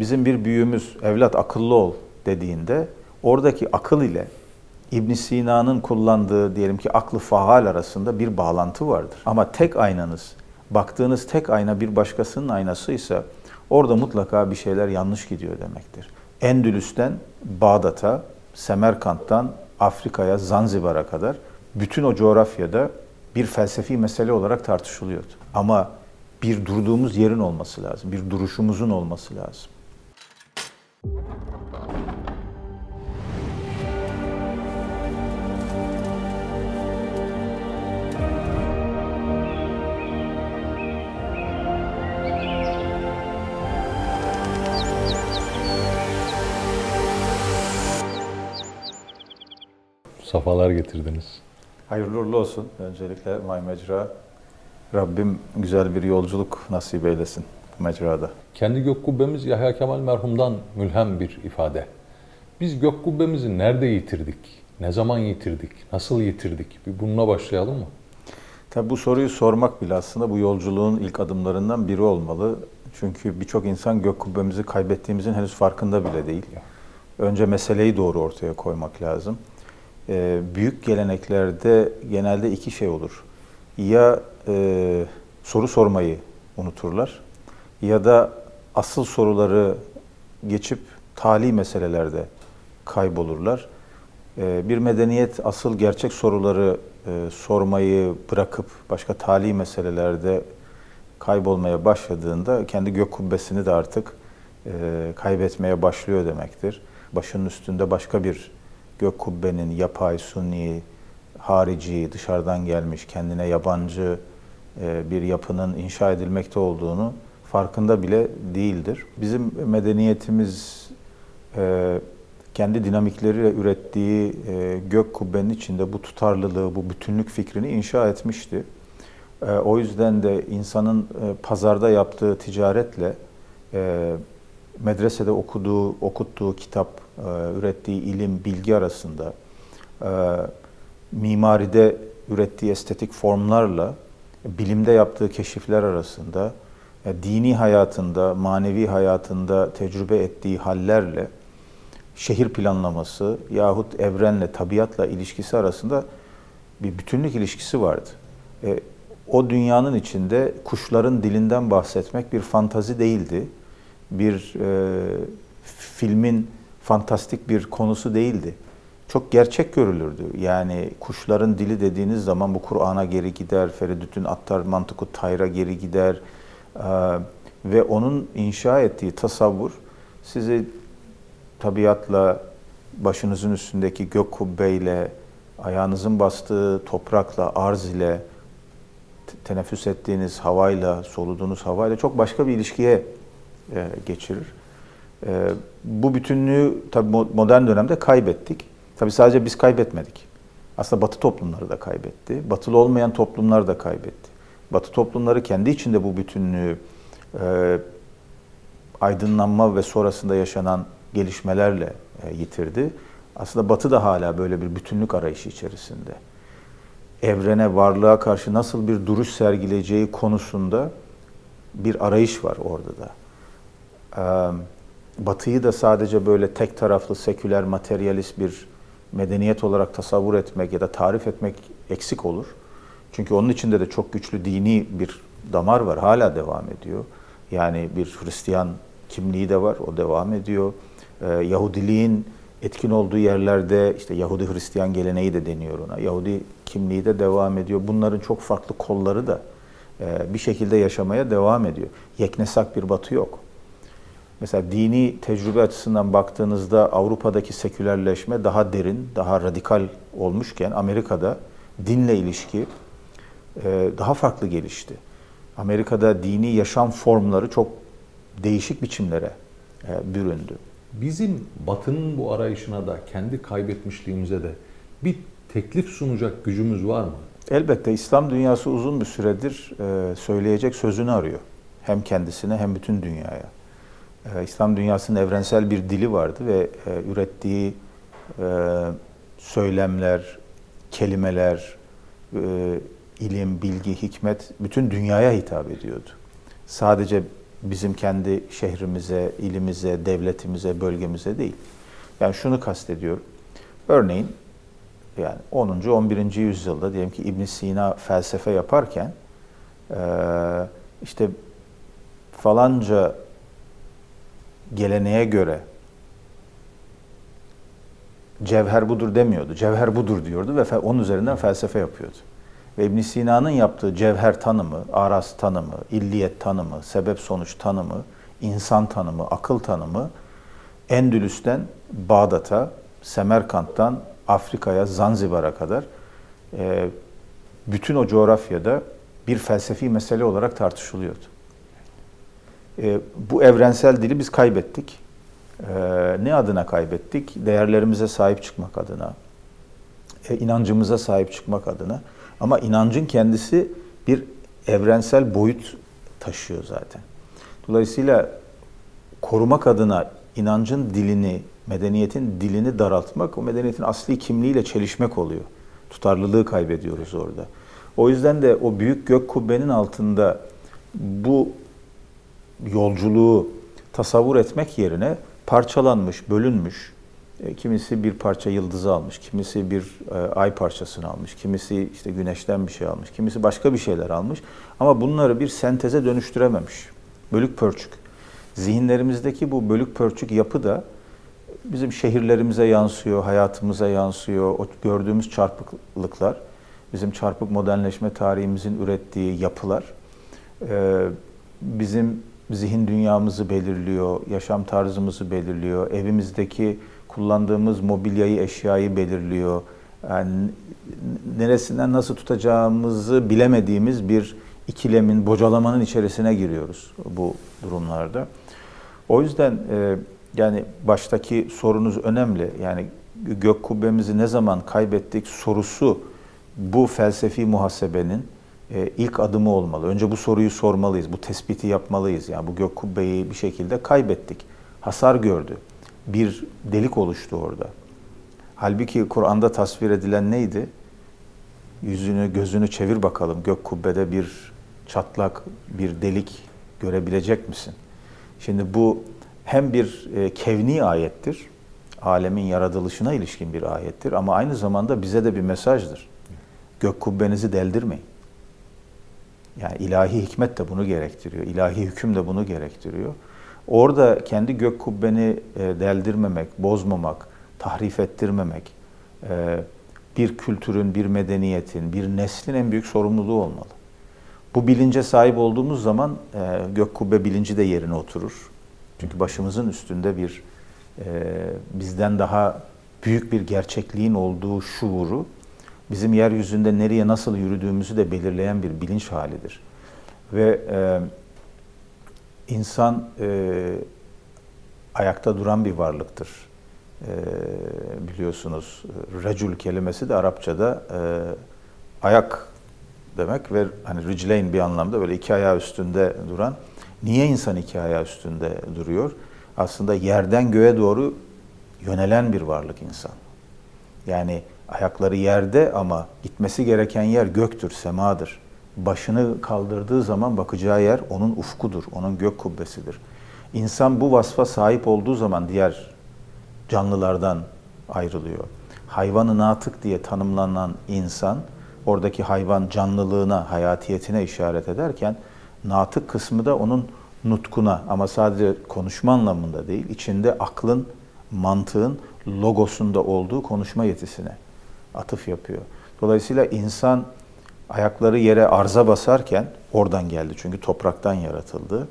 bizim bir büyüğümüz evlat akıllı ol dediğinde oradaki akıl ile İbn Sina'nın kullandığı diyelim ki aklı faal arasında bir bağlantı vardır. Ama tek aynanız, baktığınız tek ayna bir başkasının aynasıysa orada mutlaka bir şeyler yanlış gidiyor demektir. Endülüs'ten Bağdat'a, Semerkant'tan Afrika'ya, Zanzibar'a kadar bütün o coğrafyada bir felsefi mesele olarak tartışılıyordu. Ama bir durduğumuz yerin olması lazım, bir duruşumuzun olması lazım. Safalar getirdiniz. Hayırlı uğurlu olsun. Öncelikle May Mecra. Rabbim güzel bir yolculuk nasip eylesin mecrada. Kendi gök kubbemiz Yahya Kemal merhumdan mülhem bir ifade. Biz gök kubbemizi nerede yitirdik? Ne zaman yitirdik? Nasıl yitirdik? Bir bununla başlayalım mı? Tabi bu soruyu sormak bile aslında bu yolculuğun ilk adımlarından biri olmalı. Çünkü birçok insan gök kubbemizi kaybettiğimizin henüz farkında bile değil. Önce meseleyi doğru ortaya koymak lazım. Ee, büyük geleneklerde genelde iki şey olur. Ya e, soru sormayı unuturlar ya da asıl soruları geçip tali meselelerde kaybolurlar. Ee, bir medeniyet asıl gerçek soruları e, sormayı bırakıp başka tali meselelerde kaybolmaya başladığında kendi gök kubbesini de artık e, kaybetmeye başlıyor demektir. Başının üstünde başka bir gök kubbenin yapay, suni, harici, dışarıdan gelmiş, kendine yabancı e, bir yapının inşa edilmekte olduğunu farkında bile değildir. Bizim medeniyetimiz e, kendi dinamikleriyle ürettiği e, gök kubbenin içinde bu tutarlılığı, bu bütünlük fikrini inşa etmişti. O yüzden de insanın pazarda yaptığı ticaretle medresede okuduğu, okuttuğu kitap, ürettiği ilim, bilgi arasında mimaride ürettiği estetik formlarla bilimde yaptığı keşifler arasında dini hayatında, manevi hayatında tecrübe ettiği hallerle şehir planlaması yahut evrenle, tabiatla ilişkisi arasında bir bütünlük ilişkisi vardı. E, o dünyanın içinde kuşların dilinden bahsetmek bir fantazi değildi. Bir e, filmin fantastik bir konusu değildi çok gerçek görülürdü. Yani kuşların dili dediğiniz zaman bu Kur'an'a geri gider, Feridüt'ün Attar Mantıku Tayra geri gider ve onun inşa ettiği tasavvur sizi tabiatla, başınızın üstündeki gök kubbeyle, ayağınızın bastığı toprakla, arz ile, teneffüs ettiğiniz havayla, soluduğunuz havayla çok başka bir ilişkiye e, geçirir. E, bu bütünlüğü tabii modern dönemde kaybettik. Tabii sadece biz kaybetmedik. Aslında Batı toplumları da kaybetti. Batılı olmayan toplumlar da kaybetti. Batı toplumları kendi içinde bu bütünlüğü e, aydınlanma ve sonrasında yaşanan gelişmelerle e, yitirdi. Aslında Batı da hala böyle bir bütünlük arayışı içerisinde. Evrene, varlığa karşı nasıl bir duruş sergileyeceği konusunda bir arayış var orada da. E, Batı'yı da sadece böyle tek taraflı, seküler, materyalist bir medeniyet olarak tasavvur etmek ya da tarif etmek eksik olur. Çünkü onun içinde de çok güçlü dini bir damar var. Hala devam ediyor. Yani bir Hristiyan kimliği de var. O devam ediyor. Ee, Yahudiliğin etkin olduğu yerlerde işte Yahudi Hristiyan geleneği de deniyor ona. Yahudi kimliği de devam ediyor. Bunların çok farklı kolları da e, bir şekilde yaşamaya devam ediyor. Yeknesak bir batı yok. Mesela dini tecrübe açısından baktığınızda Avrupa'daki sekülerleşme daha derin, daha radikal olmuşken Amerika'da dinle ilişki daha farklı gelişti. Amerika'da dini yaşam formları çok değişik biçimlere e, büründü. Bizim Batı'nın bu arayışına da kendi kaybetmişliğimize de bir teklif sunacak gücümüz var mı? Elbette İslam dünyası uzun bir süredir e, söyleyecek sözünü arıyor. Hem kendisine hem bütün dünyaya. İslam dünyasının evrensel bir dili vardı ve e, ürettiği e, söylemler, kelimeler, e, ilim, bilgi, hikmet bütün dünyaya hitap ediyordu. Sadece bizim kendi şehrimize, ilimize, devletimize, bölgemize değil. Yani şunu kastediyorum. Örneğin yani 10. 11. yüzyılda diyelim ki İbn Sina felsefe yaparken işte falanca geleneğe göre cevher budur demiyordu. Cevher budur diyordu ve onun üzerinden felsefe yapıyordu. Ve İbn Sina'nın yaptığı cevher tanımı, aras tanımı, illiyet tanımı, sebep sonuç tanımı, insan tanımı, akıl tanımı Endülüs'ten Bağdat'a, Semerkant'tan Afrika'ya, Zanzibar'a kadar e, bütün o coğrafyada bir felsefi mesele olarak tartışılıyordu. E, bu evrensel dili biz kaybettik. E, ne adına kaybettik? Değerlerimize sahip çıkmak adına, inancımıza sahip çıkmak adına. Ama inancın kendisi bir evrensel boyut taşıyor zaten. Dolayısıyla korumak adına inancın dilini, medeniyetin dilini daraltmak, o medeniyetin asli kimliğiyle çelişmek oluyor. Tutarlılığı kaybediyoruz orada. O yüzden de o büyük gök kubbenin altında bu yolculuğu tasavvur etmek yerine parçalanmış, bölünmüş, kimisi bir parça yıldızı almış, kimisi bir e, ay parçasını almış, kimisi işte güneşten bir şey almış, kimisi başka bir şeyler almış. Ama bunları bir senteze dönüştürememiş. Bölük pörçük. Zihinlerimizdeki bu bölük pörçük yapı da bizim şehirlerimize yansıyor, hayatımıza yansıyor. O gördüğümüz çarpıklıklar, bizim çarpık modernleşme tarihimizin ürettiği yapılar e, bizim zihin dünyamızı belirliyor, yaşam tarzımızı belirliyor, evimizdeki kullandığımız mobilyayı, eşyayı belirliyor. Yani neresinden nasıl tutacağımızı bilemediğimiz bir ikilemin, bocalamanın içerisine giriyoruz bu durumlarda. O yüzden e, yani baştaki sorunuz önemli. Yani gök kubbemizi ne zaman kaybettik sorusu bu felsefi muhasebenin e, ilk adımı olmalı. Önce bu soruyu sormalıyız, bu tespiti yapmalıyız. Yani bu gök kubbeyi bir şekilde kaybettik. Hasar gördü bir delik oluştu orada. Halbuki Kur'an'da tasvir edilen neydi? Yüzünü, gözünü çevir bakalım. Gök kubbede bir çatlak, bir delik görebilecek misin? Şimdi bu hem bir e, kevni ayettir, alemin yaratılışına ilişkin bir ayettir ama aynı zamanda bize de bir mesajdır. Gök kubbenizi deldirmeyin. Yani ilahi hikmet de bunu gerektiriyor, ilahi hüküm de bunu gerektiriyor. Orada kendi gök kubbeni e, deldirmemek, bozmamak, tahrif ettirmemek, e, bir kültürün, bir medeniyetin, bir neslin en büyük sorumluluğu olmalı. Bu bilince sahip olduğumuz zaman e, gök kubbe bilinci de yerine oturur. Çünkü başımızın üstünde bir bizden daha büyük bir gerçekliğin olduğu şuuru bizim yeryüzünde nereye nasıl yürüdüğümüzü de belirleyen bir bilinç halidir. Ve İnsan e, ayakta duran bir varlıktır. E, biliyorsunuz recul kelimesi de Arapçada e, ayak demek ve hani ricleyn bir anlamda böyle iki ayağı üstünde duran. Niye insan iki ayağı üstünde duruyor? Aslında yerden göğe doğru yönelen bir varlık insan. Yani ayakları yerde ama gitmesi gereken yer göktür, semadır başını kaldırdığı zaman bakacağı yer onun ufkudur, onun gök kubbesidir. İnsan bu vasfa sahip olduğu zaman diğer canlılardan ayrılıyor. Hayvanı natık diye tanımlanan insan, oradaki hayvan canlılığına, hayatiyetine işaret ederken, natık kısmı da onun nutkuna ama sadece konuşma anlamında değil, içinde aklın, mantığın, logosunda olduğu konuşma yetisine atıf yapıyor. Dolayısıyla insan ayakları yere arza basarken oradan geldi çünkü topraktan yaratıldı.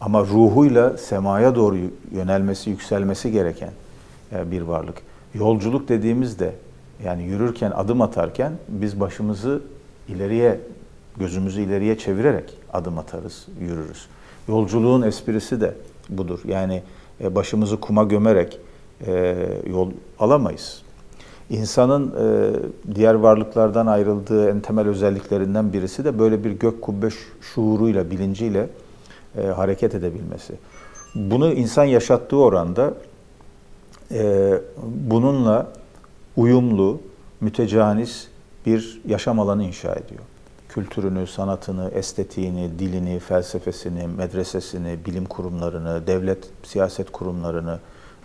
Ama ruhuyla semaya doğru yönelmesi, yükselmesi gereken e, bir varlık. Yolculuk dediğimizde yani yürürken, adım atarken biz başımızı ileriye, gözümüzü ileriye çevirerek adım atarız, yürürüz. Yolculuğun esprisi de budur. Yani e, başımızı kuma gömerek e, yol alamayız. İnsanın e, diğer varlıklardan ayrıldığı en temel özelliklerinden birisi de böyle bir gök kubbe şuuruyla, bilinciyle e, hareket edebilmesi. Bunu insan yaşattığı oranda e, bununla uyumlu, mütecanis bir yaşam alanı inşa ediyor. kültürünü, sanatını, estetiğini, dilini, felsefesini, medresesini, bilim kurumlarını, devlet, siyaset kurumlarını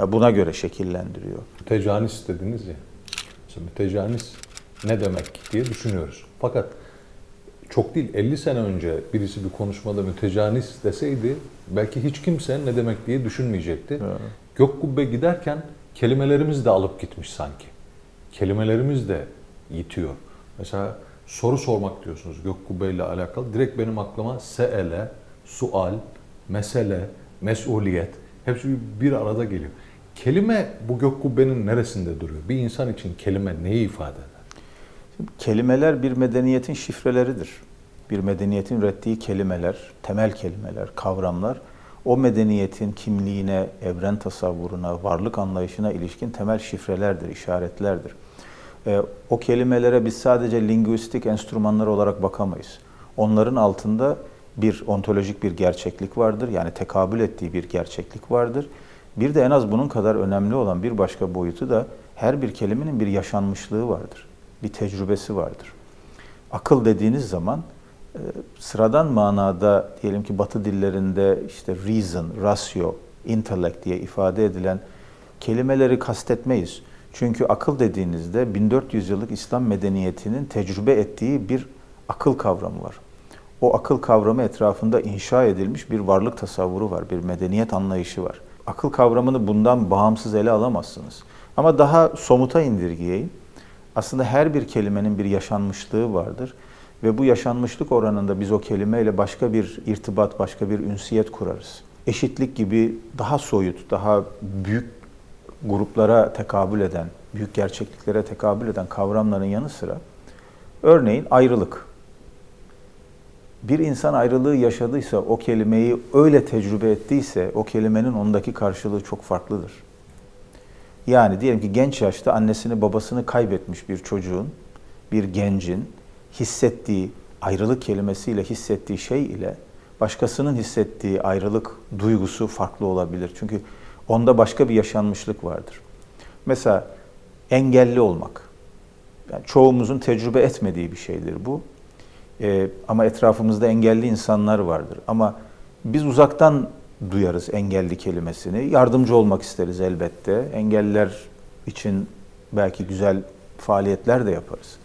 e, buna göre şekillendiriyor. Mütecanis dediniz ya. Mesela mütecanis ne demek diye düşünüyoruz. Fakat çok değil 50 sene önce birisi bir konuşmada mütecanis deseydi belki hiç kimse ne demek diye düşünmeyecekti. Evet. Gök kubbe giderken kelimelerimiz de alıp gitmiş sanki. Kelimelerimiz de yitiyor. Mesela soru sormak diyorsunuz gök kubbe ile alakalı. Direkt benim aklıma seele, sual, mesele, mesuliyet hepsi bir arada geliyor. Kelime bu gök kubbenin neresinde duruyor? Bir insan için kelime neyi ifade eder? Kelimeler bir medeniyetin şifreleridir. Bir medeniyetin ürettiği kelimeler, temel kelimeler, kavramlar o medeniyetin kimliğine, evren tasavvuruna, varlık anlayışına ilişkin temel şifrelerdir, işaretlerdir. E, o kelimelere biz sadece linguistik enstrümanlar olarak bakamayız. Onların altında bir ontolojik bir gerçeklik vardır. Yani tekabül ettiği bir gerçeklik vardır. Bir de en az bunun kadar önemli olan bir başka boyutu da her bir kelimenin bir yaşanmışlığı vardır. Bir tecrübesi vardır. Akıl dediğiniz zaman e, sıradan manada diyelim ki Batı dillerinde işte reason, ratio, intellect diye ifade edilen kelimeleri kastetmeyiz. Çünkü akıl dediğinizde 1400 yıllık İslam medeniyetinin tecrübe ettiği bir akıl kavramı var. O akıl kavramı etrafında inşa edilmiş bir varlık tasavvuru var, bir medeniyet anlayışı var. Akıl kavramını bundan bağımsız ele alamazsınız. Ama daha somuta indirgeyeyim. Aslında her bir kelimenin bir yaşanmışlığı vardır ve bu yaşanmışlık oranında biz o kelimeyle başka bir irtibat, başka bir ünsiyet kurarız. Eşitlik gibi daha soyut, daha büyük gruplara tekabül eden, büyük gerçekliklere tekabül eden kavramların yanı sıra örneğin ayrılık. Bir insan ayrılığı yaşadıysa, o kelimeyi öyle tecrübe ettiyse o kelimenin ondaki karşılığı çok farklıdır. Yani diyelim ki genç yaşta annesini babasını kaybetmiş bir çocuğun, bir gencin hissettiği ayrılık kelimesiyle hissettiği şey ile başkasının hissettiği ayrılık duygusu farklı olabilir. Çünkü onda başka bir yaşanmışlık vardır. Mesela engelli olmak. Yani çoğumuzun tecrübe etmediği bir şeydir bu. Ee, ama etrafımızda engelli insanlar vardır. Ama biz uzaktan duyarız engelli kelimesini. Yardımcı olmak isteriz elbette. Engelliler için belki güzel faaliyetler de yaparız.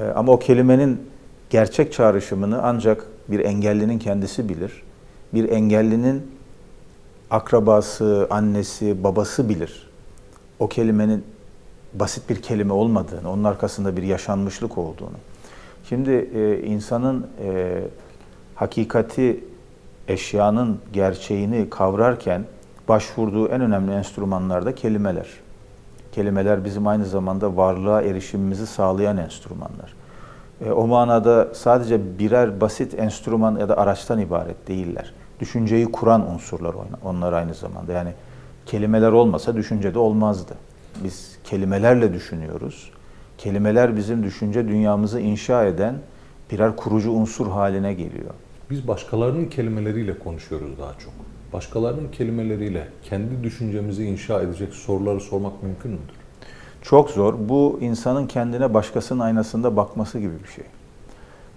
Ee, ama o kelimenin gerçek çağrışımını ancak bir engellinin kendisi bilir. Bir engellinin akrabası, annesi, babası bilir. O kelimenin basit bir kelime olmadığını, onun arkasında bir yaşanmışlık olduğunu. Şimdi e, insanın e, hakikati, eşyanın gerçeğini kavrarken başvurduğu en önemli enstrümanlar da kelimeler. Kelimeler bizim aynı zamanda varlığa erişimimizi sağlayan enstrümanlar. E, o manada sadece birer basit enstrüman ya da araçtan ibaret değiller. Düşünceyi kuran unsurlar onlar aynı zamanda. Yani kelimeler olmasa düşünce de olmazdı. Biz kelimelerle düşünüyoruz. Kelimeler bizim düşünce dünyamızı inşa eden birer kurucu unsur haline geliyor. Biz başkalarının kelimeleriyle konuşuyoruz daha çok. Başkalarının kelimeleriyle kendi düşüncemizi inşa edecek soruları sormak mümkün müdür? Çok zor. Bu insanın kendine başkasının aynasında bakması gibi bir şey.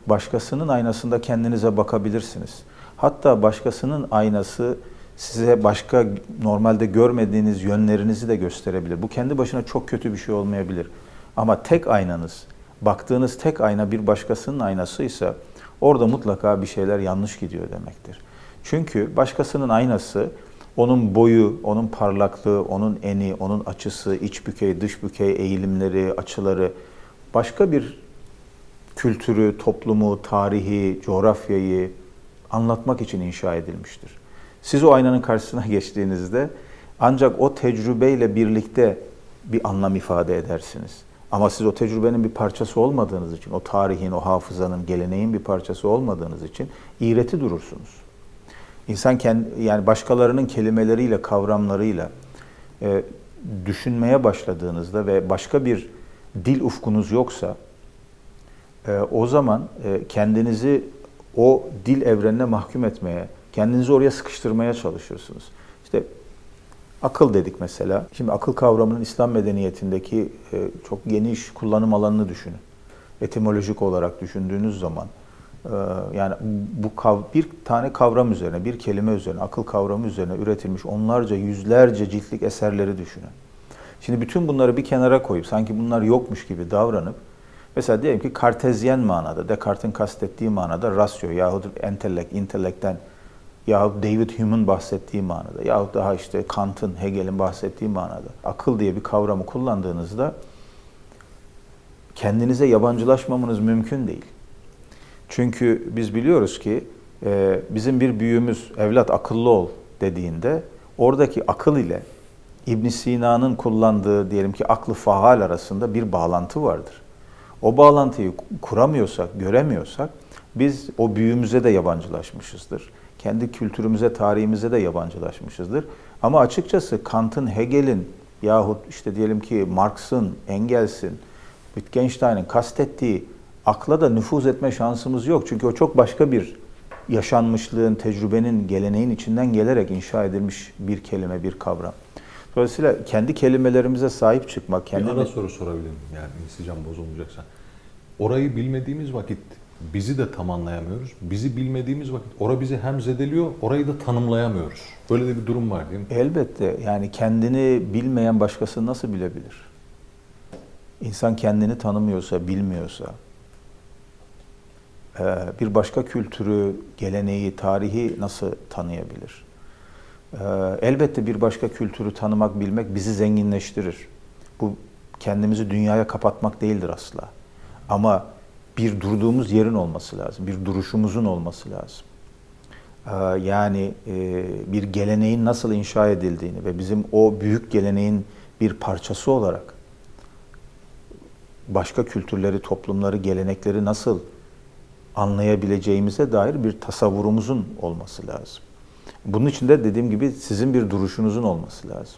Başkasının aynasında kendinize bakabilirsiniz. Hatta başkasının aynası size başka normalde görmediğiniz yönlerinizi de gösterebilir. Bu kendi başına çok kötü bir şey olmayabilir. Ama tek aynanız, baktığınız tek ayna bir başkasının aynasıysa orada mutlaka bir şeyler yanlış gidiyor demektir. Çünkü başkasının aynası onun boyu, onun parlaklığı, onun eni, onun açısı, iç bükey, dış bükey eğilimleri, açıları başka bir kültürü, toplumu, tarihi, coğrafyayı anlatmak için inşa edilmiştir. Siz o aynanın karşısına geçtiğinizde ancak o tecrübeyle birlikte bir anlam ifade edersiniz. Ama siz o tecrübenin bir parçası olmadığınız için, o tarihin, o hafızanın, geleneğin bir parçası olmadığınız için iğreti durursunuz. İnsan kendi, yani başkalarının kelimeleriyle, kavramlarıyla e, düşünmeye başladığınızda ve başka bir dil ufkunuz yoksa e, o zaman e, kendinizi o dil evrenine mahkum etmeye, kendinizi oraya sıkıştırmaya çalışırsınız. İşte akıl dedik mesela. Şimdi akıl kavramının İslam medeniyetindeki e, çok geniş kullanım alanını düşünün. etimolojik olarak düşündüğünüz zaman e, yani bu kav, bir tane kavram üzerine, bir kelime üzerine, akıl kavramı üzerine üretilmiş onlarca, yüzlerce ciltlik eserleri düşünün. Şimdi bütün bunları bir kenara koyup sanki bunlar yokmuş gibi davranıp mesela diyelim ki kartezyen manada, Descartes'in kastettiği manada rasyo yahut entelek, intelekten yahut David Hume'un bahsettiği manada yahut daha işte Kant'ın, Hegel'in bahsettiği manada akıl diye bir kavramı kullandığınızda kendinize yabancılaşmamanız mümkün değil. Çünkü biz biliyoruz ki e, bizim bir büyüğümüz evlat akıllı ol dediğinde oradaki akıl ile İbn Sina'nın kullandığı diyelim ki aklı faal arasında bir bağlantı vardır. O bağlantıyı kuramıyorsak, göremiyorsak biz o büyüğümüze de yabancılaşmışızdır. Kendi kültürümüze, tarihimize de yabancılaşmışızdır. Ama açıkçası Kant'ın, Hegel'in yahut işte diyelim ki Marx'ın, Engels'in, Wittgenstein'in kastettiği akla da nüfuz etme şansımız yok. Çünkü o çok başka bir yaşanmışlığın, tecrübenin, geleneğin içinden gelerek inşa edilmiş bir kelime, bir kavram. Dolayısıyla kendi kelimelerimize sahip çıkmak, kendi Bir ara soru sorabilirim yani insicam bozulmayacaksa. Orayı bilmediğimiz vakit bizi de tam anlayamıyoruz. Bizi bilmediğimiz vakit ora bizi hem zedeliyor, orayı da tanımlayamıyoruz. Böyle de bir durum var değil mi? Elbette yani kendini bilmeyen başkası nasıl bilebilir? İnsan kendini tanımıyorsa, bilmiyorsa, e, bir başka kültürü, geleneği, tarihi nasıl tanıyabilir? E, Elbette bir başka kültürü tanımak, bilmek bizi zenginleştirir. Bu kendimizi dünyaya kapatmak değildir asla. Ama bir durduğumuz yerin olması lazım, bir duruşumuzun olması lazım. E, Yani e, bir geleneğin nasıl inşa edildiğini ve bizim o büyük geleneğin bir parçası olarak başka kültürleri, toplumları, gelenekleri nasıl anlayabileceğimize dair bir tasavvurumuzun olması lazım. Bunun için de dediğim gibi sizin bir duruşunuzun olması lazım.